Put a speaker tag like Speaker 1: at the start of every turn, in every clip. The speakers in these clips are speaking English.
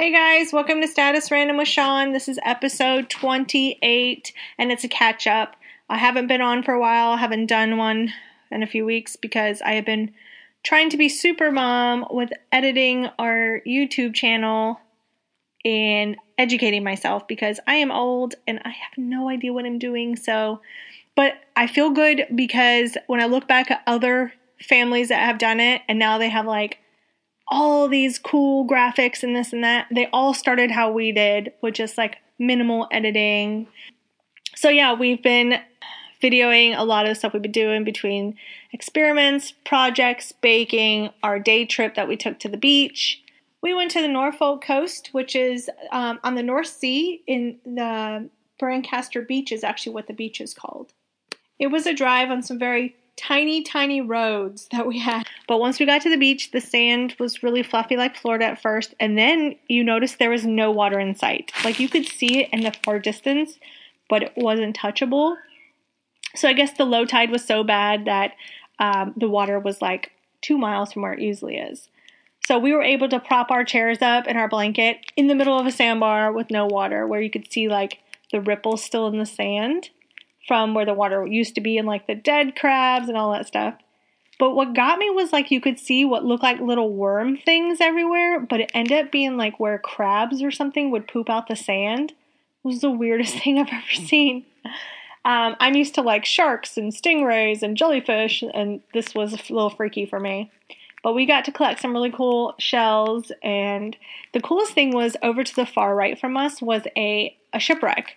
Speaker 1: Hey guys, welcome to Status Random with Sean. This is episode 28 and it's a catch up. I haven't been on for a while, I haven't done one in a few weeks because I have been trying to be super mom with editing our YouTube channel and educating myself because I am old and I have no idea what I'm doing. So, but I feel good because when I look back at other families that have done it and now they have like all these cool graphics and this and that. They all started how we did with just like minimal editing. So, yeah, we've been videoing a lot of stuff we've been doing between experiments, projects, baking, our day trip that we took to the beach. We went to the Norfolk coast, which is um, on the North Sea in the Brancaster Beach, is actually what the beach is called. It was a drive on some very tiny, tiny roads that we had. But once we got to the beach, the sand was really fluffy like Florida at first. And then you noticed there was no water in sight. Like you could see it in the far distance, but it wasn't touchable. So I guess the low tide was so bad that um, the water was like two miles from where it usually is. So we were able to prop our chairs up and our blanket in the middle of a sandbar with no water where you could see like the ripples still in the sand from where the water used to be and like the dead crabs and all that stuff. But what got me was like you could see what looked like little worm things everywhere, but it ended up being like where crabs or something would poop out the sand. It was the weirdest thing I've ever seen. Um, I'm used to like sharks and stingrays and jellyfish, and this was a little freaky for me. But we got to collect some really cool shells, and the coolest thing was over to the far right from us was a, a shipwreck.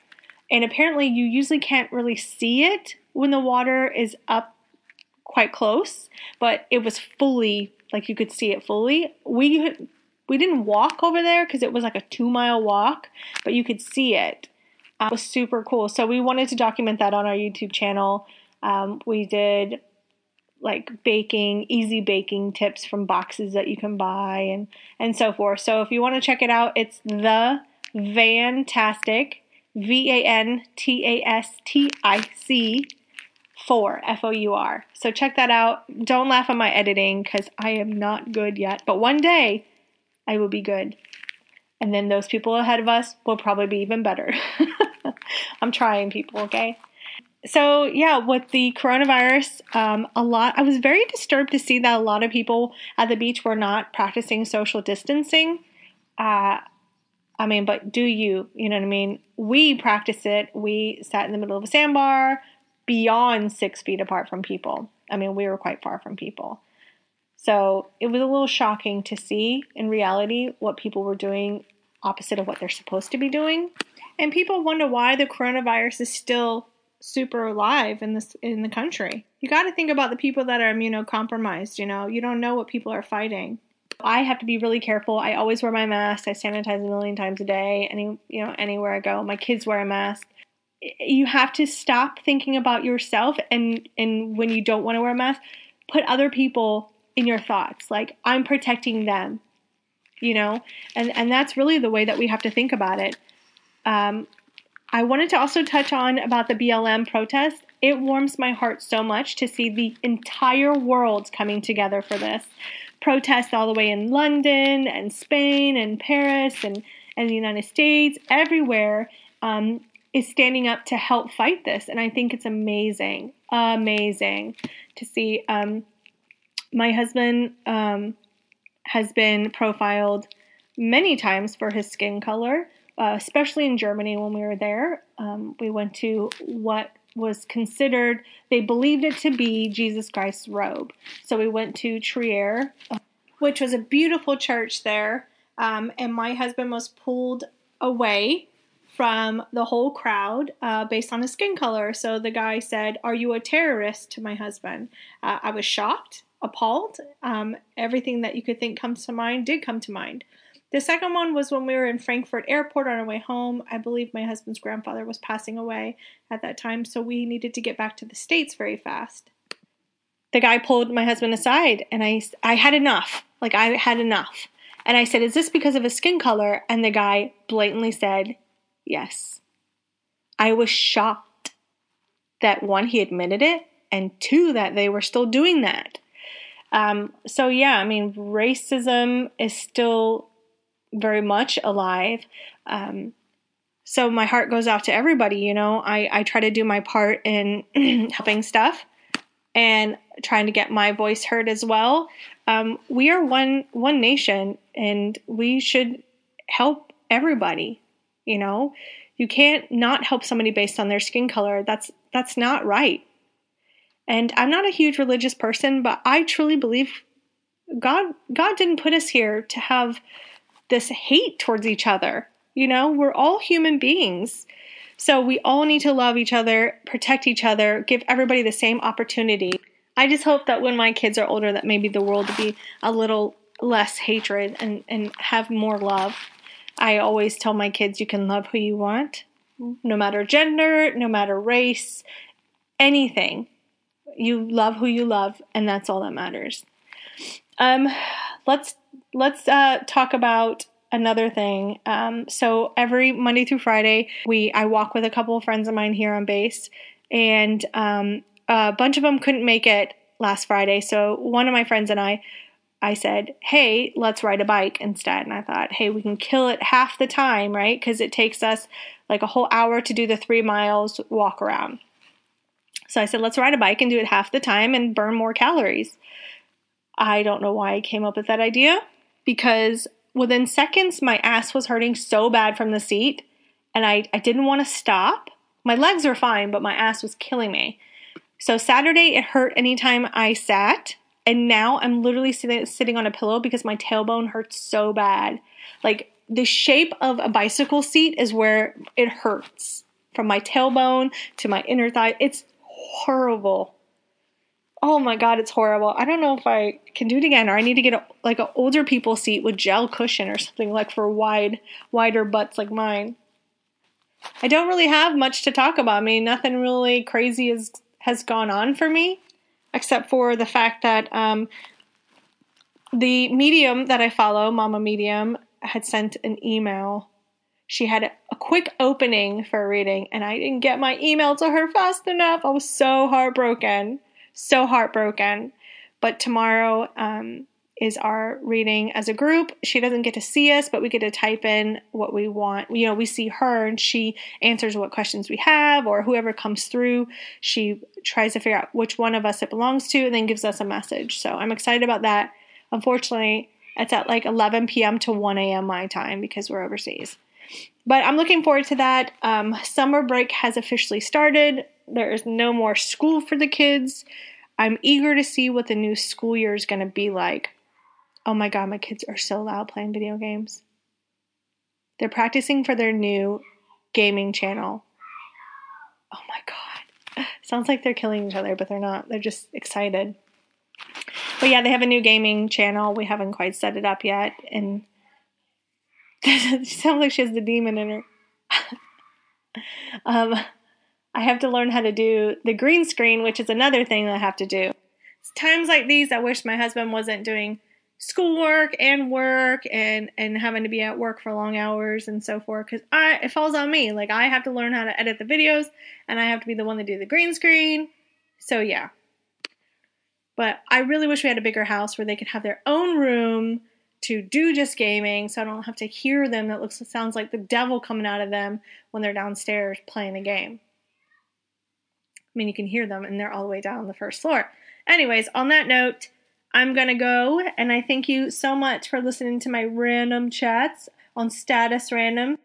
Speaker 1: And apparently, you usually can't really see it when the water is up quite close, but it was fully like you could see it fully. We we didn't walk over there because it was like a two mile walk, but you could see it. Uh, it was super cool. So we wanted to document that on our YouTube channel. Um, we did like baking, easy baking tips from boxes that you can buy and and so forth. So if you want to check it out, it's the Vantastic V A N T A S T I C 4 F O U R. So check that out. Don't laugh at my editing because I am not good yet, but one day I will be good. And then those people ahead of us will probably be even better. I'm trying, people, okay? So, yeah, with the coronavirus, um, a lot, I was very disturbed to see that a lot of people at the beach were not practicing social distancing. Uh, I mean, but do you? You know what I mean? We practice it. We sat in the middle of a sandbar beyond six feet apart from people. I mean, we were quite far from people. So it was a little shocking to see in reality what people were doing opposite of what they're supposed to be doing. And people wonder why the coronavirus is still super alive in this in the country. You got to think about the people that are immunocompromised, you know. You don't know what people are fighting. I have to be really careful. I always wear my mask. I sanitize a million times a day. Any you know anywhere I go, my kids wear a mask. You have to stop thinking about yourself and and when you don't want to wear a mask, put other people in your thoughts. Like I'm protecting them, you know, and and that's really the way that we have to think about it. Um, I wanted to also touch on about the BLM protest. It warms my heart so much to see the entire world coming together for this protests all the way in London and Spain and Paris and, and the United States, everywhere, um, is standing up to help fight this. And I think it's amazing, amazing to see. Um, my husband um, has been profiled many times for his skin color, uh, especially in Germany when we were there. Um, we went to what was considered, they believed it to be Jesus Christ's robe. So we went to Trier, which was a beautiful church there. Um, and my husband was pulled away from the whole crowd uh, based on his skin color. So the guy said, Are you a terrorist to my husband? Uh, I was shocked, appalled. Um, everything that you could think comes to mind did come to mind. The second one was when we were in Frankfurt Airport on our way home. I believe my husband's grandfather was passing away at that time, so we needed to get back to the States very fast. The guy pulled my husband aside, and I, I had enough. Like, I had enough. And I said, Is this because of his skin color? And the guy blatantly said, Yes. I was shocked that one, he admitted it, and two, that they were still doing that. Um, so, yeah, I mean, racism is still very much alive. Um, so my heart goes out to everybody. You know, I I try to do my part in helping stuff and trying to get my voice heard as well. Um, we are one one nation, and we should help everybody. You know, you can't not help somebody based on their skin color. That's that's not right. And I'm not a huge religious person, but I truly believe God God didn't put us here to have this hate towards each other. You know, we're all human beings. So we all need to love each other, protect each other, give everybody the same opportunity. I just hope that when my kids are older that maybe the world will be a little less hatred and, and have more love. I always tell my kids you can love who you want, no matter gender, no matter race, anything. You love who you love, and that's all that matters. Um, let's let's uh, talk about another thing. Um, so every Monday through Friday, we I walk with a couple of friends of mine here on base, and um, a bunch of them couldn't make it last Friday. So one of my friends and I, I said, "Hey, let's ride a bike instead." And I thought, "Hey, we can kill it half the time, right? Because it takes us like a whole hour to do the three miles walk around." So I said, "Let's ride a bike and do it half the time and burn more calories." I don't know why I came up with that idea because within seconds, my ass was hurting so bad from the seat, and I, I didn't want to stop. My legs were fine, but my ass was killing me. So Saturday, it hurt anytime I sat, and now I'm literally sitting, sitting on a pillow because my tailbone hurts so bad. Like the shape of a bicycle seat is where it hurts from my tailbone to my inner thigh. It's horrible oh my god, it's horrible. I don't know if I can do it again, or I need to get a, like an older people seat with gel cushion or something like for wide, wider butts like mine. I don't really have much to talk about. I mean, nothing really crazy has has gone on for me, except for the fact that um, the medium that I follow, Mama Medium, had sent an email. She had a quick opening for a reading, and I didn't get my email to her fast enough. I was so heartbroken so heartbroken. But tomorrow um, is our reading as a group. She doesn't get to see us, but we get to type in what we want. You know, we see her and she answers what questions we have, or whoever comes through, she tries to figure out which one of us it belongs to and then gives us a message. So I'm excited about that. Unfortunately, it's at like 11 p.m. to 1 a.m. my time because we're overseas. But I'm looking forward to that. Um, summer break has officially started. There is no more school for the kids. I'm eager to see what the new school year is going to be like. Oh my god, my kids are so loud playing video games. They're practicing for their new gaming channel. Oh my god. Sounds like they're killing each other, but they're not. They're just excited. But yeah, they have a new gaming channel. We haven't quite set it up yet. And she sounds like she has the demon in her. um, I have to learn how to do the green screen, which is another thing I have to do. It's times like these, I wish my husband wasn't doing schoolwork and work and and having to be at work for long hours and so forth because I it falls on me. Like I have to learn how to edit the videos and I have to be the one to do the green screen. So yeah. But I really wish we had a bigger house where they could have their own room to do just gaming so I don't have to hear them that looks sounds like the devil coming out of them when they're downstairs playing a game. I mean, you can hear them and they're all the way down the first floor. Anyways, on that note, I'm to go and I thank you so much for listening to my random chats on Status Random.